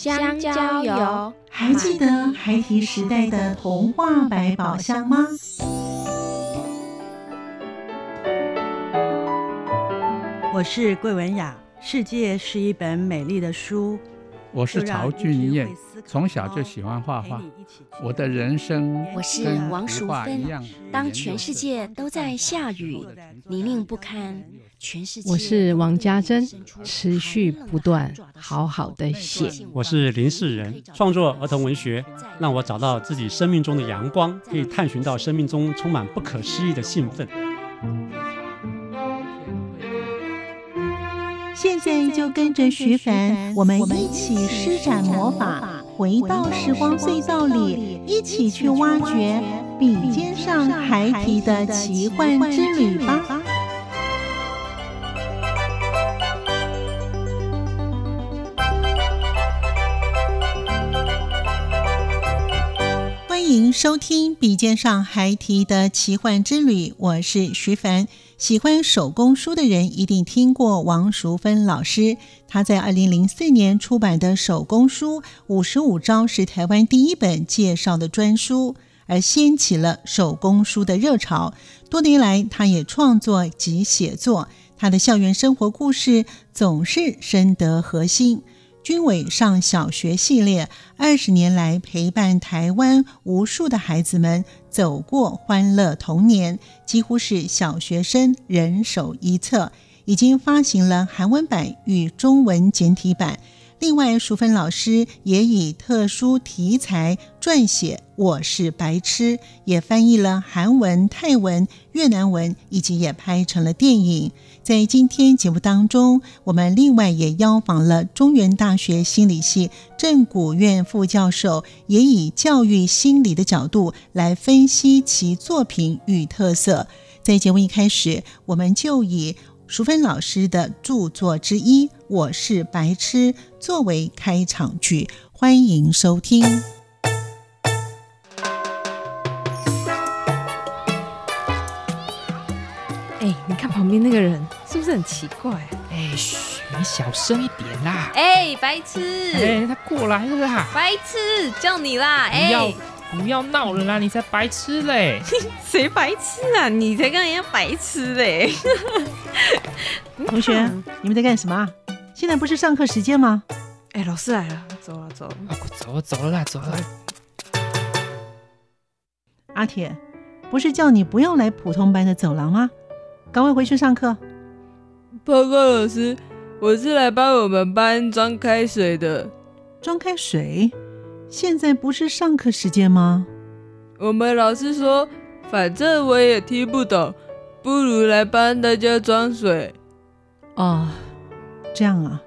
香蕉油，还记得孩提时代的童话百宝箱吗？我是桂文雅，世界是一本美丽的书。我是曹俊彦，从小就喜欢画画。我的人生我是王淑芬。当全世界都在下雨，泥泞不堪，全世界。我是王家珍，持续不断，好好的写。我是林世仁，创作儿童文学，让我找到自己生命中的阳光，可以探寻到生命中充满不可思议的兴奋。现在就跟着徐凡，我们一起施展魔法，回到时光隧道里，一起去挖掘笔尖上孩提的奇幻之旅吧！欢迎收听《笔尖上还提的奇幻之旅》，我是徐凡。喜欢手工书的人一定听过王淑芬老师。她在二零零四年出版的手工书《五十五招》是台湾第一本介绍的专书，而掀起了手工书的热潮。多年来，他也创作及写作，他的校园生活故事总是深得核心。军委上小学系列，二十年来陪伴台湾无数的孩子们走过欢乐童年，几乎是小学生人手一册。已经发行了韩文版与中文简体版。另外，淑芬老师也以特殊题材撰写《我是白痴》，也翻译了韩文、泰文、越南文，以及也拍成了电影。在今天节目当中，我们另外也邀访了中原大学心理系郑古院副教授，也以教育心理的角度来分析其作品与特色。在节目一开始，我们就以淑芬老师的著作之一《我是白痴》作为开场句，欢迎收听。边那个人是不是很奇怪？哎，嘘，你小声一点啦！哎，白痴！哎，他过来了啦！白痴，叫你啦！哎，不要不要闹了啦！你才白痴嘞！谁白痴啊？你才跟人家白痴嘞！同学，你们在干什么？现在不是上课时间吗？哎，老师来了，走了走了，走走了啦，走了。阿铁，不是叫你不要来普通班的走廊吗？赶快回去上课！报告老师，我是来帮我们班装开水的。装开水？现在不是上课时间吗？我们老师说，反正我也听不懂，不如来帮大家装水。哦，这样啊，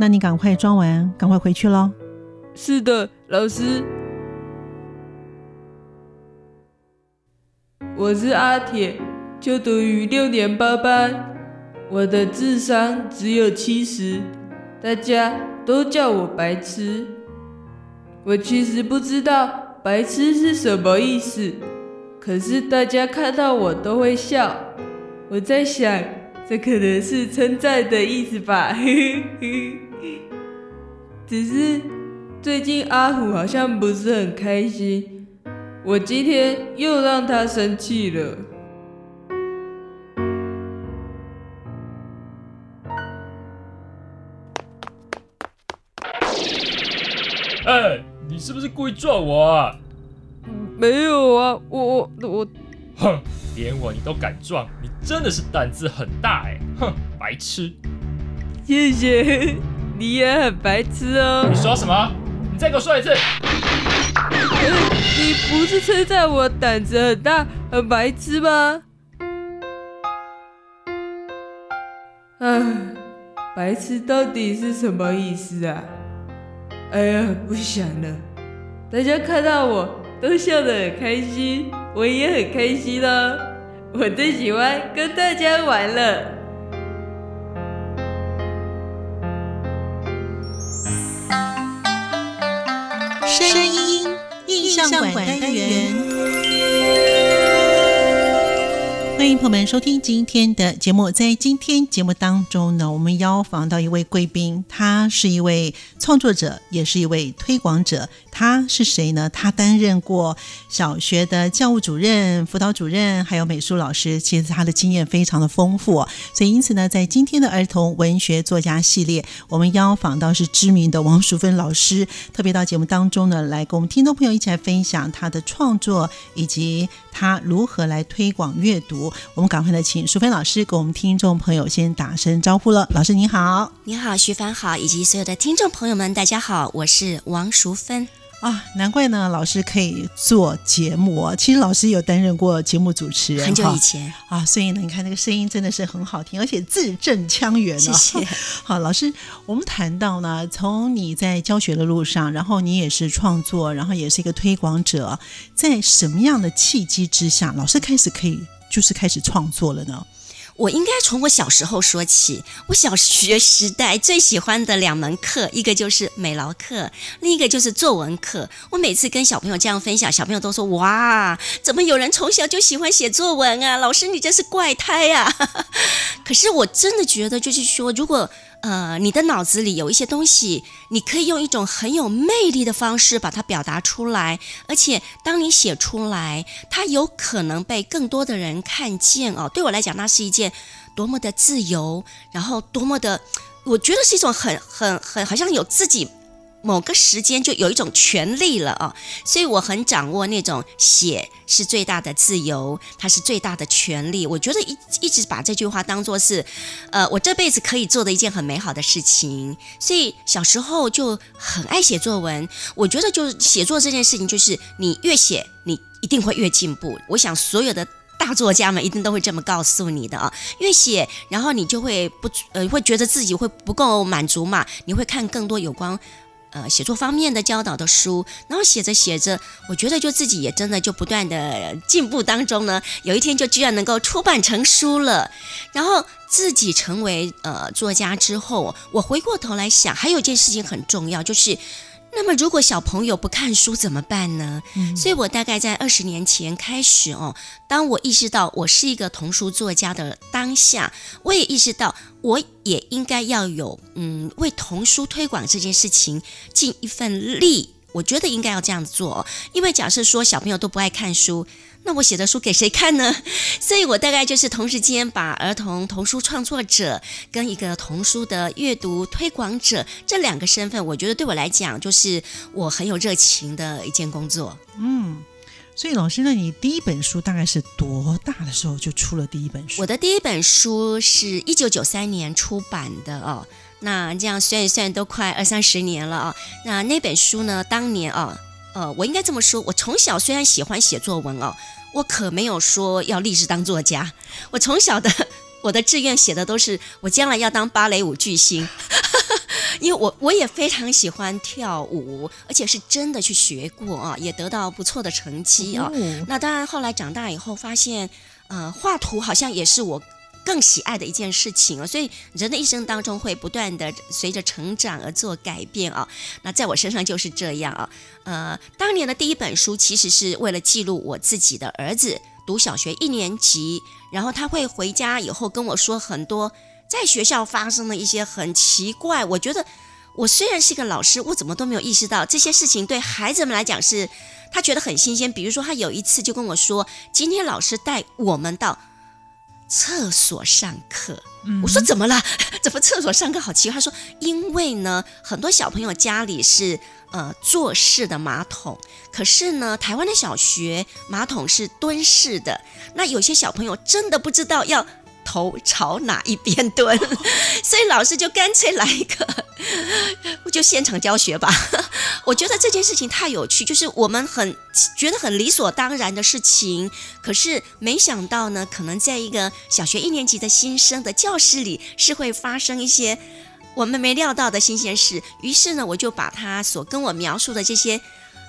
那你赶快装完，赶快回去喽。是的，老师。我是阿铁。就读于六年八班，我的智商只有七十，大家都叫我白痴。我其实不知道白痴是什么意思，可是大家看到我都会笑。我在想，这可能是称赞的意思吧。只是最近阿虎好像不是很开心，我今天又让他生气了。哎，你是不是故意撞我啊？没有啊，我我我，哼，连我你都敢撞，你真的是胆子很大哎！哼，白痴。谢谢，你也很白痴哦。你说什么？你再给我说一次。你不是称赞我胆子很大、很白痴吗？唉，白痴到底是什么意思啊？哎呀，不想了！大家看到我都笑得很开心，我也很开心了。我最喜欢跟大家玩了。声音印象馆单元，欢迎朋友们收听今天的节目。在今天节目当中呢，我们邀访到一位贵宾，他是一位创作者，也是一位推广者。他是谁呢？他担任过小学的教务主任、辅导主任，还有美术老师。其实他的经验非常的丰富，所以因此呢，在今天的儿童文学作家系列，我们邀访到是知名的王淑芬老师，特别到节目当中呢，来跟我们听众朋友一起来分享他的创作以及他如何来推广阅读。我们赶快的请淑芬老师给我们听众朋友先打声招呼了。老师您好，你好，徐凡好，以及所有的听众朋友们，大家好，我是王淑芬。啊，难怪呢，老师可以做节目。其实老师有担任过节目主持人，很久以前啊，所以呢，你看那个声音真的是很好听，而且字正腔圆谢谢。好，老师，我们谈到呢，从你在教学的路上，然后你也是创作，然后也是一个推广者，在什么样的契机之下，老师开始可以就是开始创作了呢？我应该从我小时候说起。我小学时代最喜欢的两门课，一个就是美劳课，另一个就是作文课。我每次跟小朋友这样分享，小朋友都说：“哇，怎么有人从小就喜欢写作文啊？老师，你真是怪胎呀！” 可是我真的觉得，就是说，如果呃，你的脑子里有一些东西，你可以用一种很有魅力的方式把它表达出来，而且当你写出来，它有可能被更多的人看见哦。对我来讲，那是一件多么的自由，然后多么的，我觉得是一种很很很好像有自己。某个时间就有一种权利了啊，所以我很掌握那种写是最大的自由，它是最大的权利。我觉得一一直把这句话当做是，呃，我这辈子可以做的一件很美好的事情。所以小时候就很爱写作文。我觉得就是写作这件事情，就是你越写，你一定会越进步。我想所有的大作家们一定都会这么告诉你的啊，越写，然后你就会不呃会觉得自己会不够满足嘛，你会看更多有关。呃，写作方面的教导的书，然后写着写着，我觉得就自己也真的就不断的进步当中呢。有一天就居然能够出版成书了，然后自己成为呃作家之后，我回过头来想，还有一件事情很重要，就是。那么，如果小朋友不看书怎么办呢？所以我大概在二十年前开始哦，当我意识到我是一个童书作家的当下，我也意识到我也应该要有嗯为童书推广这件事情尽一份力。我觉得应该要这样做，因为假设说小朋友都不爱看书。那我写的书给谁看呢？所以我大概就是同时间把儿童童书创作者跟一个童书的阅读推广者这两个身份，我觉得对我来讲就是我很有热情的一件工作。嗯，所以老师，那你第一本书大概是多大的时候就出了第一本书？我的第一本书是一九九三年出版的哦。那这样算一算都快二三十年了啊。那那本书呢，当年啊，呃，我应该这么说，我从小虽然喜欢写作文哦。我可没有说要立志当作家，我从小的 我的志愿写的都是我将来要当芭蕾舞巨星，因为我我也非常喜欢跳舞，而且是真的去学过啊，也得到不错的成绩啊。那当然后来长大以后发现，呃，画图好像也是我。更喜爱的一件事情啊，所以人的一生当中会不断的随着成长而做改变啊。那在我身上就是这样啊。呃，当年的第一本书其实是为了记录我自己的儿子读小学一年级，然后他会回家以后跟我说很多在学校发生的一些很奇怪。我觉得我虽然是一个老师，我怎么都没有意识到这些事情对孩子们来讲是他觉得很新鲜。比如说他有一次就跟我说，今天老师带我们到。厕所上课，我说怎么了？怎么厕所上课好奇怪？他说因为呢，很多小朋友家里是呃坐式的马桶，可是呢，台湾的小学马桶是蹲式的，那有些小朋友真的不知道要。头朝哪一边蹲，所以老师就干脆来一个，我 就现场教学吧。我觉得这件事情太有趣，就是我们很觉得很理所当然的事情，可是没想到呢，可能在一个小学一年级的新生的教室里，是会发生一些我们没料到的新鲜事。于是呢，我就把他所跟我描述的这些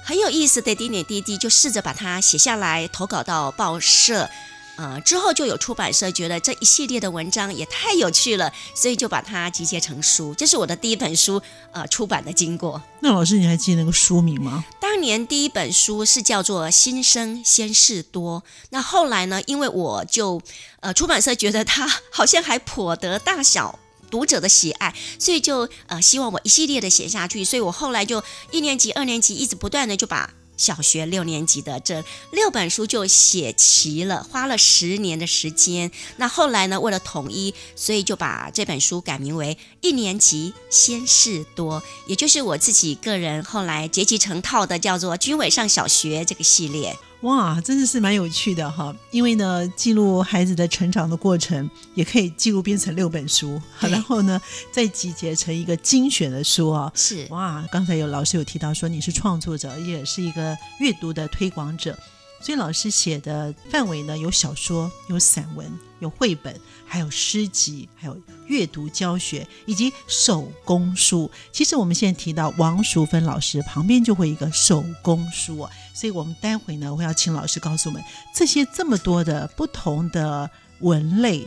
很有意思的点点滴滴，就试着把它写下来，投稿到报社。呃，之后就有出版社觉得这一系列的文章也太有趣了，所以就把它集结成书。这是我的第一本书，呃，出版的经过。那老师，你还记得那个书名吗？当当年第一本书是叫做《新生先事多》，那后来呢，因为我就呃出版社觉得它 好像还颇得大小读者的喜爱，所以就呃希望我一系列的写下去，所以我后来就一年级、二年级一直不断的就把。小学六年级的这六本书就写齐了，花了十年的时间。那后来呢，为了统一，所以就把这本书改名为《一年级先事多》，也就是我自己个人后来结集成套的，叫做《军委上小学》这个系列。哇，真的是蛮有趣的哈！因为呢，记录孩子的成长的过程，也可以记录变成六本书，然后呢，再集结成一个精选的书啊。是哇，刚才有老师有提到说你是创作者，也是一个阅读的推广者。所以老师写的范围呢，有小说、有散文、有绘本，还有诗集，还有阅读教学以及手工书。其实我们现在提到王淑芬老师旁边就会一个手工书，所以我们待会呢，我要请老师告诉我们这些这么多的不同的文类，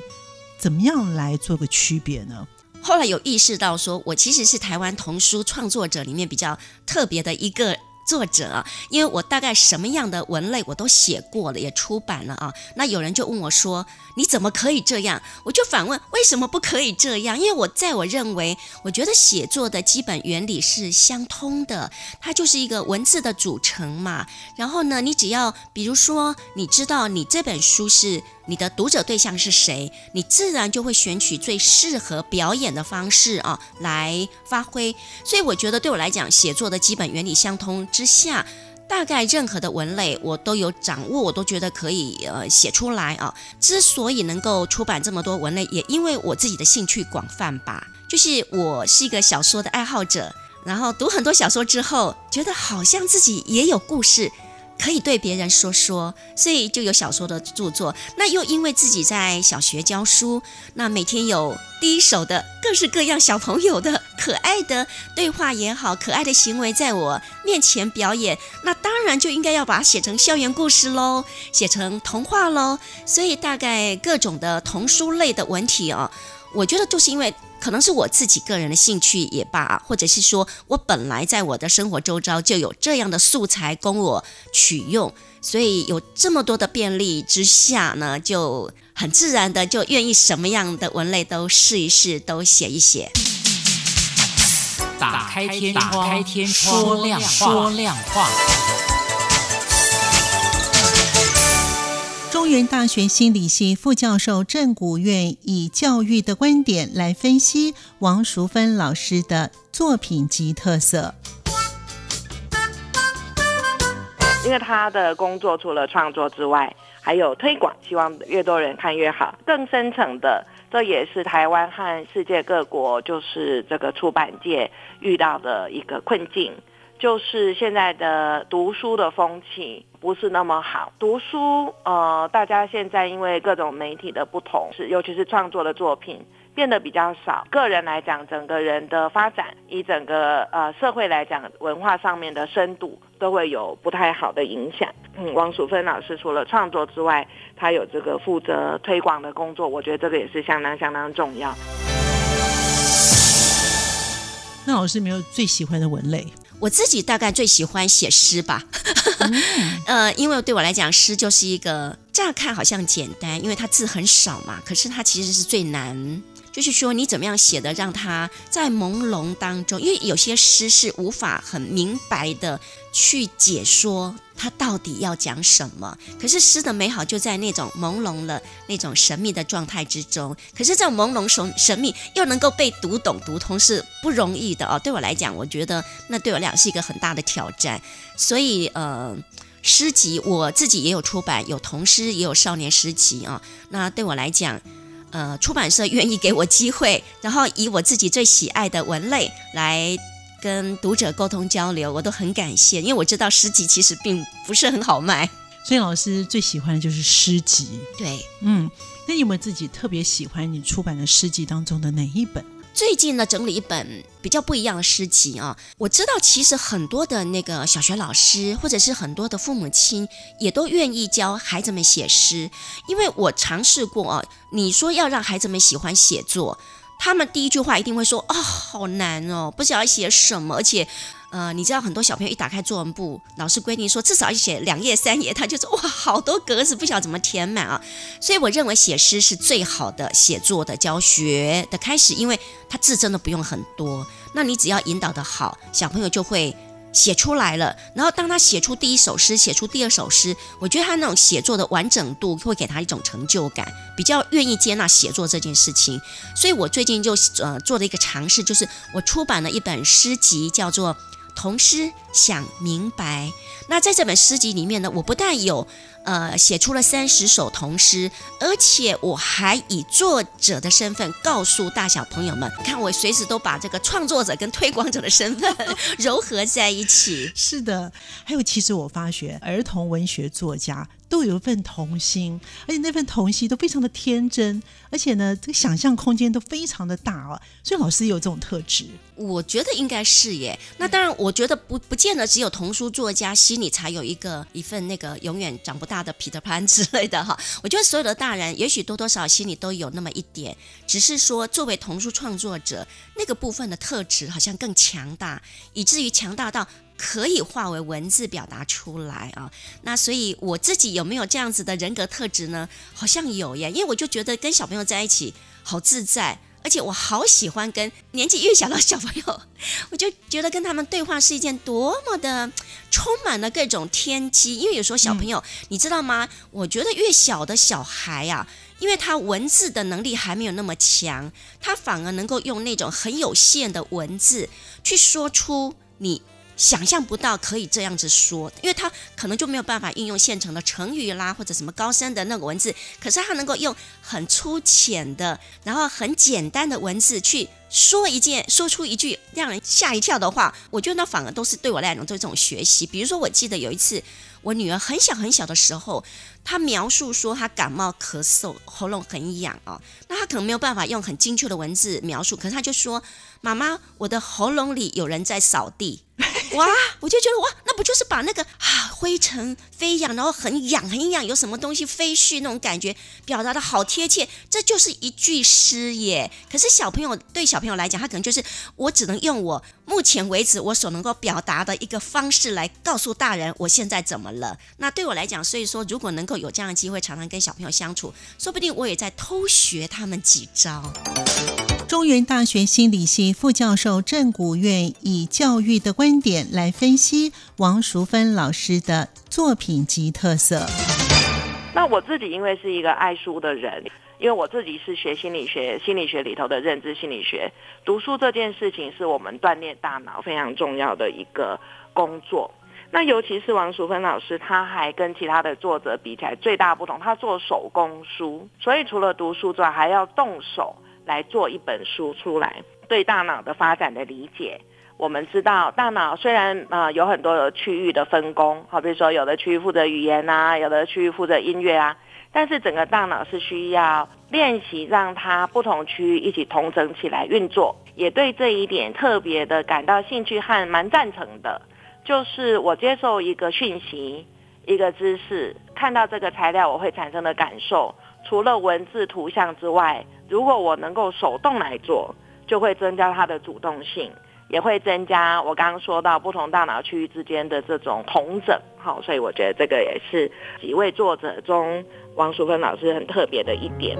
怎么样来做个区别呢？后来有意识到，说我其实是台湾童书创作者里面比较特别的一个。作者，因为我大概什么样的文类我都写过了，也出版了啊。那有人就问我说：“你怎么可以这样？”我就反问：“为什么不可以这样？”因为我在我认为，我觉得写作的基本原理是相通的，它就是一个文字的组成嘛。然后呢，你只要比如说，你知道你这本书是。你的读者对象是谁？你自然就会选取最适合表演的方式啊来发挥。所以我觉得对我来讲，写作的基本原理相通之下，大概任何的文类我都有掌握，我都觉得可以呃写出来啊。之所以能够出版这么多文类，也因为我自己的兴趣广泛吧。就是我是一个小说的爱好者，然后读很多小说之后，觉得好像自己也有故事。可以对别人说说，所以就有小说的著作。那又因为自己在小学教书，那每天有第一手的各式各样小朋友的可爱的对话也好，可爱的行为在我面前表演，那当然就应该要把它写成校园故事喽，写成童话喽。所以大概各种的童书类的文体哦，我觉得就是因为。可能是我自己个人的兴趣也罢，或者是说我本来在我的生活周遭就有这样的素材供我取用，所以有这么多的便利之下呢，就很自然的就愿意什么样的文类都试一试，都写一写。打开天窗，说亮话，说亮话。原大学心理系副教授郑古月以教育的观点来分析王淑芬老师的作品及特色。因为他的工作除了创作之外，还有推广，希望越多人看越好。更深层的，这也是台湾和世界各国，就是这个出版界遇到的一个困境。就是现在的读书的风气不是那么好，读书呃，大家现在因为各种媒体的不同，是尤其是创作的作品变得比较少。个人来讲，整个人的发展，以整个呃社会来讲，文化上面的深度都会有不太好的影响。嗯，王淑芬老师除了创作之外，他有这个负责推广的工作，我觉得这个也是相当相当重要。那老师没有最喜欢的文类？我自己大概最喜欢写诗吧，呃，因为对我来讲，诗就是一个乍看好像简单，因为它字很少嘛，可是它其实是最难。就是说，你怎么样写的，让他在朦胧当中，因为有些诗是无法很明白的去解说它到底要讲什么。可是诗的美好就在那种朦胧了、那种神秘的状态之中。可是这种朦胧神神秘又能够被读懂、读通是不容易的哦。对我来讲，我觉得那对我俩是一个很大的挑战。所以，呃，诗集我自己也有出版，有童诗，也有少年诗集啊。那对我来讲，呃，出版社愿意给我机会，然后以我自己最喜爱的文类来跟读者沟通交流，我都很感谢，因为我知道诗集其实并不是很好卖。所以老师最喜欢的就是诗集。对，嗯，那你有没有自己特别喜欢你出版的诗集当中的哪一本？最近呢，整理一本比较不一样的诗集啊。我知道，其实很多的那个小学老师，或者是很多的父母亲，也都愿意教孩子们写诗。因为我尝试过啊，你说要让孩子们喜欢写作，他们第一句话一定会说：“哦，好难哦，不知道写什么。”而且，呃，你知道很多小朋友一打开作文簿，老师规定说至少要写两页、三页，他就说：“哇，好多格子，不晓得怎么填满啊。”所以，我认为写诗是最好的写作的教学的开始，因为他字真的不用很多，那你只要引导的好，小朋友就会。写出来了，然后当他写出第一首诗，写出第二首诗，我觉得他那种写作的完整度会给他一种成就感，比较愿意接纳写作这件事情。所以我最近就呃做了一个尝试，就是我出版了一本诗集，叫做《童诗想明白》。那在这本诗集里面呢，我不但有。呃，写出了三十首童诗，而且我还以作者的身份告诉大小朋友们，看我随时都把这个创作者跟推广者的身份 糅合在一起。是的，还有，其实我发觉儿童文学作家。都有一份童心，而且那份童心都非常的天真，而且呢，这个想象空间都非常的大哦。所以老师有这种特质，我觉得应该是耶。那当然，我觉得不不见得只有童书作家心你才有一个一份那个永远长不大的彼得潘之类的哈。我觉得所有的大人也许多多少心里都有那么一点，只是说作为童书创作者，那个部分的特质好像更强大，以至于强大到。可以化为文字表达出来啊，那所以我自己有没有这样子的人格特质呢？好像有耶，因为我就觉得跟小朋友在一起好自在，而且我好喜欢跟年纪越小的小朋友，我就觉得跟他们对话是一件多么的充满了各种天机。因为有时候小朋友，你知道吗？我觉得越小的小孩啊，因为他文字的能力还没有那么强，他反而能够用那种很有限的文字去说出你。想象不到可以这样子说，因为他可能就没有办法运用现成的成语啦，或者什么高深的那个文字。可是他能够用很粗浅的，然后很简单的文字去说一件，说出一句让人吓一跳的话。我觉得那反而都是对我来讲都是这种学习。比如说，我记得有一次我女儿很小很小的时候，她描述说她感冒咳嗽，喉咙很痒啊。那她可能没有办法用很精确的文字描述，可是她就说：“妈妈，我的喉咙里有人在扫地。”哇，我就觉得哇，那不就是把那个啊灰尘飞扬，然后很痒很痒，有什么东西飞絮那种感觉表达的好贴切，这就是一句诗耶。可是小朋友对小朋友来讲，他可能就是我只能用我目前为止我所能够表达的一个方式来告诉大人我现在怎么了。那对我来讲，所以说如果能够有这样的机会，常常跟小朋友相处，说不定我也在偷学他们几招。中原大学心理系副教授郑古愿以教育的观点来分析王淑芬老师的作品及特色。那我自己因为是一个爱书的人，因为我自己是学心理学，心理学里头的认知心理学，读书这件事情是我们锻炼大脑非常重要的一个工作。那尤其是王淑芬老师，他还跟其他的作者比起来最大不同，他做手工书，所以除了读书之外，还要动手。来做一本书出来，对大脑的发展的理解。我们知道，大脑虽然呃有很多的区域的分工，好比如说有的区域负责语言啊，有的区域负责音乐啊，但是整个大脑是需要练习让它不同区域一起同整起来运作。也对这一点特别的感到兴趣和蛮赞成的，就是我接受一个讯息、一个知识，看到这个材料我会产生的感受，除了文字图像之外。如果我能够手动来做，就会增加它的主动性，也会增加我刚刚说到不同大脑区域之间的这种同整。好，所以我觉得这个也是几位作者中王淑芬老师很特别的一点。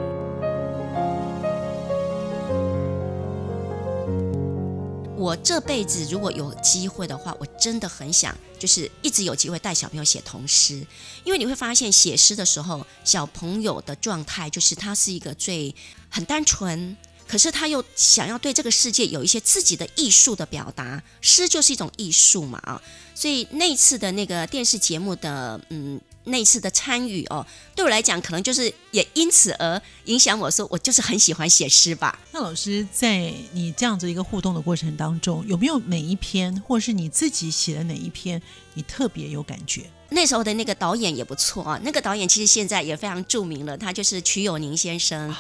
我这辈子如果有机会的话，我真的很想，就是一直有机会带小朋友写童诗，因为你会发现写诗的时候，小朋友的状态就是他是一个最很单纯，可是他又想要对这个世界有一些自己的艺术的表达，诗就是一种艺术嘛啊，所以那次的那个电视节目的嗯。那次的参与哦，对我来讲，可能就是也因此而影响我说，我就是很喜欢写诗吧。那老师在你这样子一个互动的过程当中，有没有每一篇，或是你自己写的哪一篇，你特别有感觉？那时候的那个导演也不错啊，那个导演其实现在也非常著名了，他就是曲友宁先生，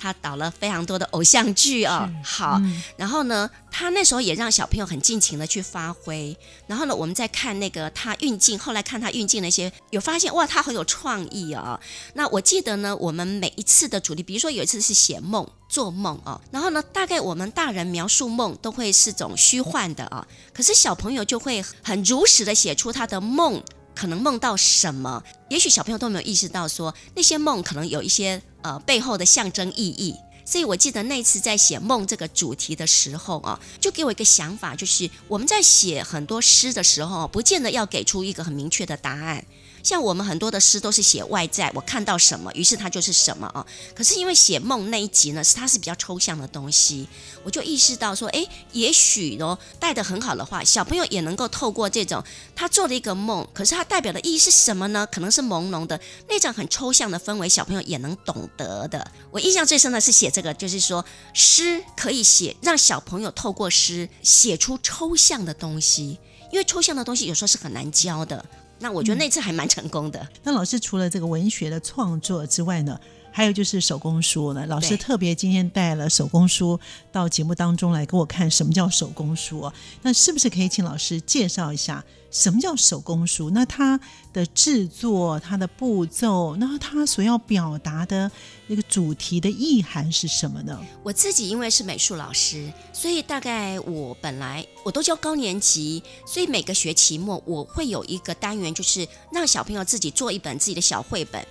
他导了非常多的偶像剧啊。好，然后呢，他那时候也让小朋友很尽情的去发挥。然后呢，我们在看那个他运镜，后来看他运镜那些，有发现哇，他很有创意啊。那我记得呢，我们每一次的主题，比如说有一次是写梦。做梦哦。然后呢，大概我们大人描述梦都会是种虚幻的啊，可是小朋友就会很如实的写出他的梦，可能梦到什么。也许小朋友都没有意识到说那些梦可能有一些呃背后的象征意义。所以我记得那次在写梦这个主题的时候啊，就给我一个想法，就是我们在写很多诗的时候，不见得要给出一个很明确的答案。像我们很多的诗都是写外在，我看到什么，于是它就是什么啊。可是因为写梦那一集呢，是它是比较抽象的东西，我就意识到说，诶，也许哦带的很好的话，小朋友也能够透过这种他做了一个梦，可是它代表的意义是什么呢？可能是朦胧的那种很抽象的氛围，小朋友也能懂得的。我印象最深的是写这个，就是说诗可以写，让小朋友透过诗写出抽象的东西，因为抽象的东西有时候是很难教的。那我觉得那次还蛮成功的。那老师除了这个文学的创作之外呢，还有就是手工书呢。老师特别今天带了手工书到节目当中来给我看，什么叫手工书？那是不是可以请老师介绍一下？什么叫手工书？那它的制作、它的步骤，那它所要表达的那个主题的意涵是什么呢？我自己因为是美术老师，所以大概我本来我都教高年级，所以每个学期末我会有一个单元，就是让小朋友自己做一本自己的小绘本。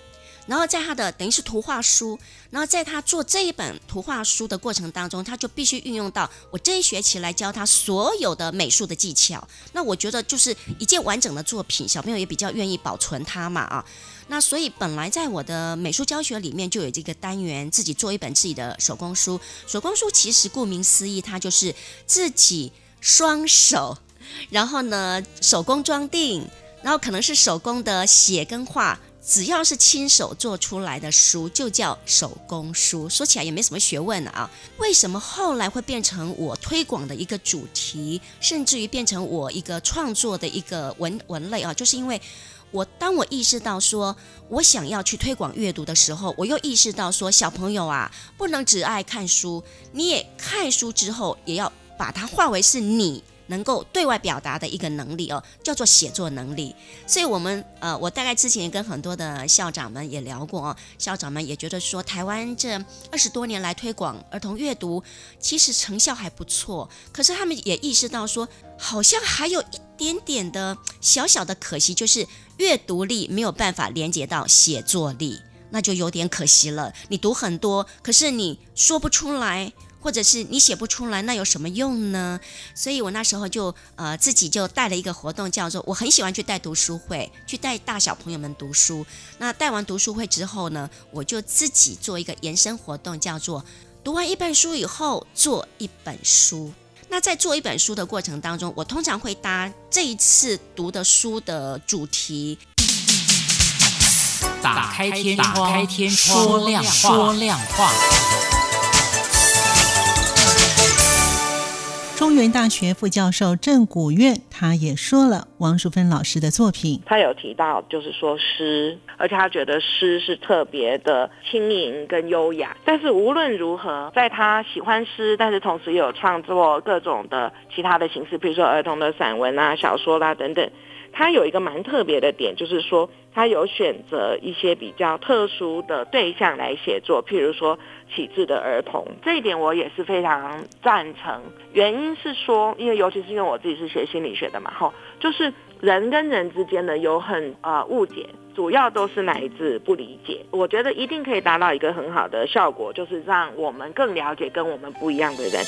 然后在他的等于是图画书，然后在他做这一本图画书的过程当中，他就必须运用到我这一学期来教他所有的美术的技巧。那我觉得就是一件完整的作品，小朋友也比较愿意保存它嘛啊。那所以本来在我的美术教学里面就有这个单元，自己做一本自己的手工书。手工书其实顾名思义，它就是自己双手，然后呢手工装订，然后可能是手工的写跟画。只要是亲手做出来的书，就叫手工书。说起来也没什么学问啊。为什么后来会变成我推广的一个主题，甚至于变成我一个创作的一个文文类啊？就是因为我当我意识到说我想要去推广阅读的时候，我又意识到说小朋友啊，不能只爱看书，你也看书之后，也要把它化为是你。能够对外表达的一个能力哦，叫做写作能力。所以，我们呃，我大概之前跟很多的校长们也聊过哦，校长们也觉得说，台湾这二十多年来推广儿童阅读，其实成效还不错。可是，他们也意识到说，好像还有一点点的小小的可惜，就是阅读力没有办法连接到写作力，那就有点可惜了。你读很多，可是你说不出来。或者是你写不出来，那有什么用呢？所以我那时候就呃自己就带了一个活动，叫做我很喜欢去带读书会，去带大小朋友们读书。那带完读书会之后呢，我就自己做一个延伸活动，叫做读完一本书以后做一本书。那在做一本书的过程当中，我通常会搭这一次读的书的主题，打开天窗，打开天窗，说亮话，说亮话。原大学副教授郑古月，他也说了王淑芬老师的作品。他有提到，就是说诗，而且他觉得诗是特别的轻盈跟优雅。但是无论如何，在他喜欢诗，但是同时也有创作各种的其他的形式，比如说儿童的散文啊、小说啦等等。他有一个蛮特别的点，就是说他有选择一些比较特殊的对象来写作，譬如说启智的儿童，这一点我也是非常赞成。原因是说，因为尤其是因为我自己是学心理学的嘛，吼，就是人跟人之间的有很呃误解，主要都是来自不理解。我觉得一定可以达到一个很好的效果，就是让我们更了解跟我们不一样的人。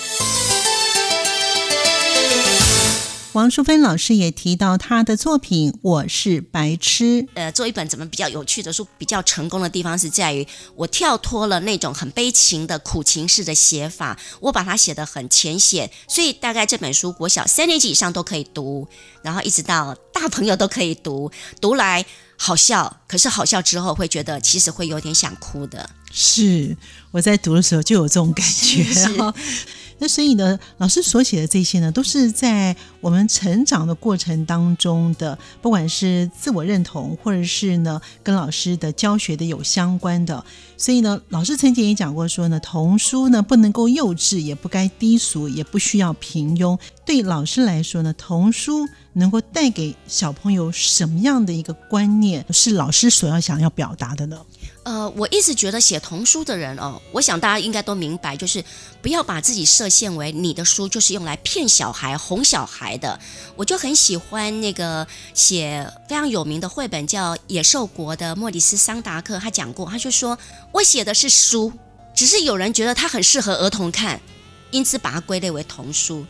王淑芬老师也提到他的作品《我是白痴》。呃，做一本怎么比较有趣的书，比较成功的地方是在于我跳脱了那种很悲情的苦情式的写法，我把它写得很浅显，所以大概这本书国小三年级以上都可以读，然后一直到大朋友都可以读，读来好笑，可是好笑之后会觉得其实会有点想哭的。是我在读的时候就有这种感觉。那所以呢，老师所写的这些呢，都是在我们成长的过程当中的，不管是自我认同，或者是呢跟老师的教学的有相关的。所以呢，老师曾经也讲过说呢，童书呢不能够幼稚，也不该低俗，也不需要平庸。对老师来说呢，童书能够带给小朋友什么样的一个观念，是老师所要想要表达的呢？呃，我一直觉得写童书的人哦，我想大家应该都明白，就是不要把自己设限为你的书就是用来骗小孩、哄小孩的。我就很喜欢那个写非常有名的绘本叫《野兽国》的莫里斯·桑达克，他讲过，他就说我写的是书，只是有人觉得它很适合儿童看，因此把它归类为童书。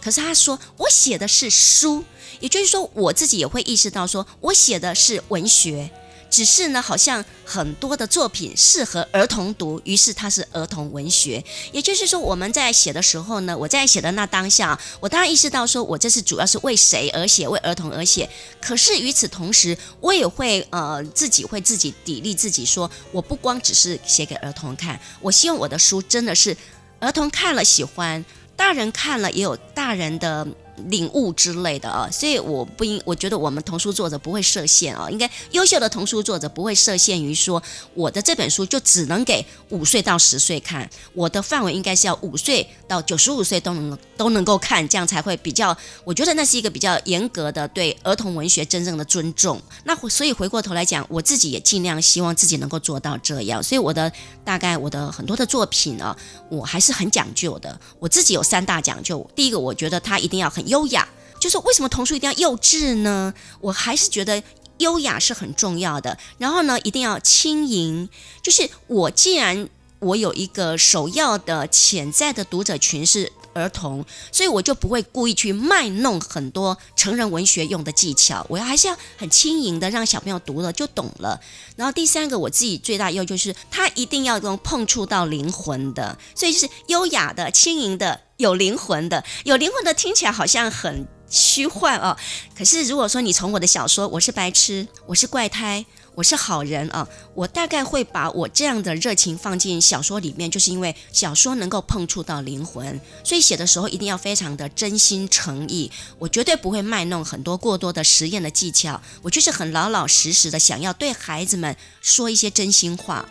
可是他说我写的是书，也就是说我自己也会意识到，说我写的是文学。只是呢，好像很多的作品适合儿童读，于是它是儿童文学。也就是说，我们在写的时候呢，我在写的那当下，我当然意识到说，我这是主要是为谁而写，为儿童而写。可是与此同时，我也会呃自己会自己砥砺自己，说我不光只是写给儿童看，我希望我的书真的是儿童看了喜欢，大人看了也有大人的。领悟之类的啊，所以我不应，我觉得我们童书作者不会设限啊，应该优秀的童书作者不会设限于说我的这本书就只能给五岁到十岁看，我的范围应该是要五岁到九十五岁都能都能够看，这样才会比较，我觉得那是一个比较严格的对儿童文学真正的尊重。那所以回过头来讲，我自己也尽量希望自己能够做到这样，所以我的大概我的很多的作品呢，我还是很讲究的，我自己有三大讲究，第一个我觉得它一定要很。优雅，就是为什么童书一定要幼稚呢？我还是觉得优雅是很重要的。然后呢，一定要轻盈，就是我既然我有一个首要的潜在的读者群是。儿童，所以我就不会故意去卖弄很多成人文学用的技巧，我要还是要很轻盈的让小朋友读了就懂了。然后第三个，我自己最大要求是，他一定要能碰触到灵魂的，所以就是优雅的、轻盈的、有灵魂的。有灵魂的听起来好像很虚幻哦，可是如果说你从我的小说《我是白痴》，我是怪胎。我是好人啊，我大概会把我这样的热情放进小说里面，就是因为小说能够碰触到灵魂，所以写的时候一定要非常的真心诚意。我绝对不会卖弄很多过多的实验的技巧，我就是很老老实实的想要对孩子们说一些真心话。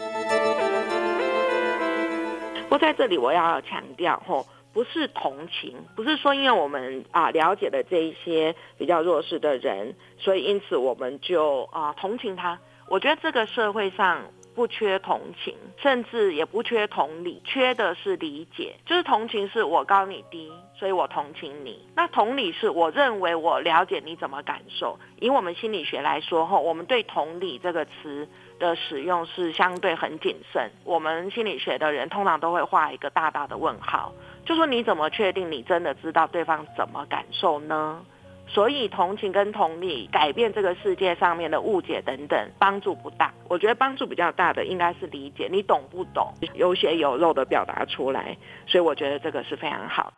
不过在这里，我要强调吼。不是同情，不是说因为我们啊了解了这一些比较弱势的人，所以因此我们就啊同情他。我觉得这个社会上不缺同情，甚至也不缺同理，缺的是理解。就是同情是我高你低，所以我同情你。那同理是我认为我了解你怎么感受。以我们心理学来说，哈，我们对同理这个词的使用是相对很谨慎。我们心理学的人通常都会画一个大大的问号。就说你怎么确定你真的知道对方怎么感受呢？所以同情跟同理改变这个世界上面的误解等等帮助不大。我觉得帮助比较大的应该是理解，你懂不懂？有血有肉的表达出来。所以我觉得这个是非常好。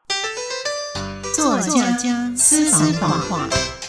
作家私房话。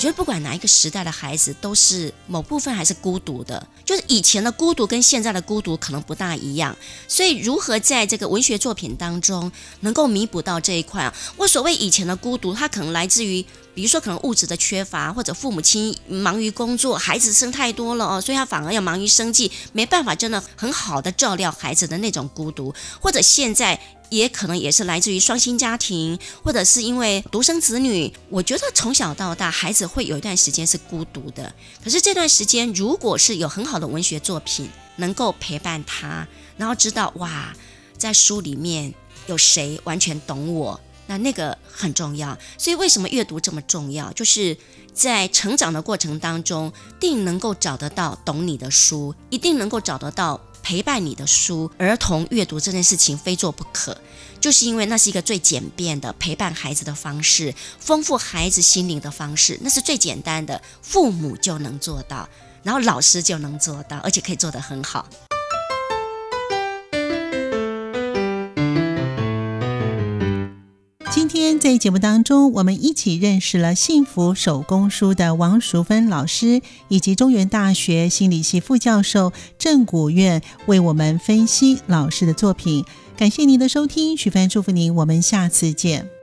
我觉得不管哪一个时代的孩子，都是某部分还是孤独的。就是以前的孤独跟现在的孤独可能不大一样。所以如何在这个文学作品当中能够弥补到这一块啊？我所谓以前的孤独，它可能来自于，比如说可能物质的缺乏，或者父母亲忙于工作，孩子生太多了哦，所以他反而要忙于生计，没办法真的很好的照料孩子的那种孤独，或者现在。也可能也是来自于双薪家庭，或者是因为独生子女。我觉得从小到大，孩子会有一段时间是孤独的。可是这段时间，如果是有很好的文学作品能够陪伴他，然后知道哇，在书里面有谁完全懂我，那那个很重要。所以为什么阅读这么重要？就是在成长的过程当中，定能够找得到懂你的书，一定能够找得到。陪伴你的书，儿童阅读这件事情非做不可，就是因为那是一个最简便的陪伴孩子的方式，丰富孩子心灵的方式，那是最简单的，父母就能做到，然后老师就能做到，而且可以做得很好。在节目当中，我们一起认识了幸福手工书的王淑芬老师，以及中原大学心理系副教授郑古月为我们分析老师的作品。感谢您的收听，许帆祝福您，我们下次见。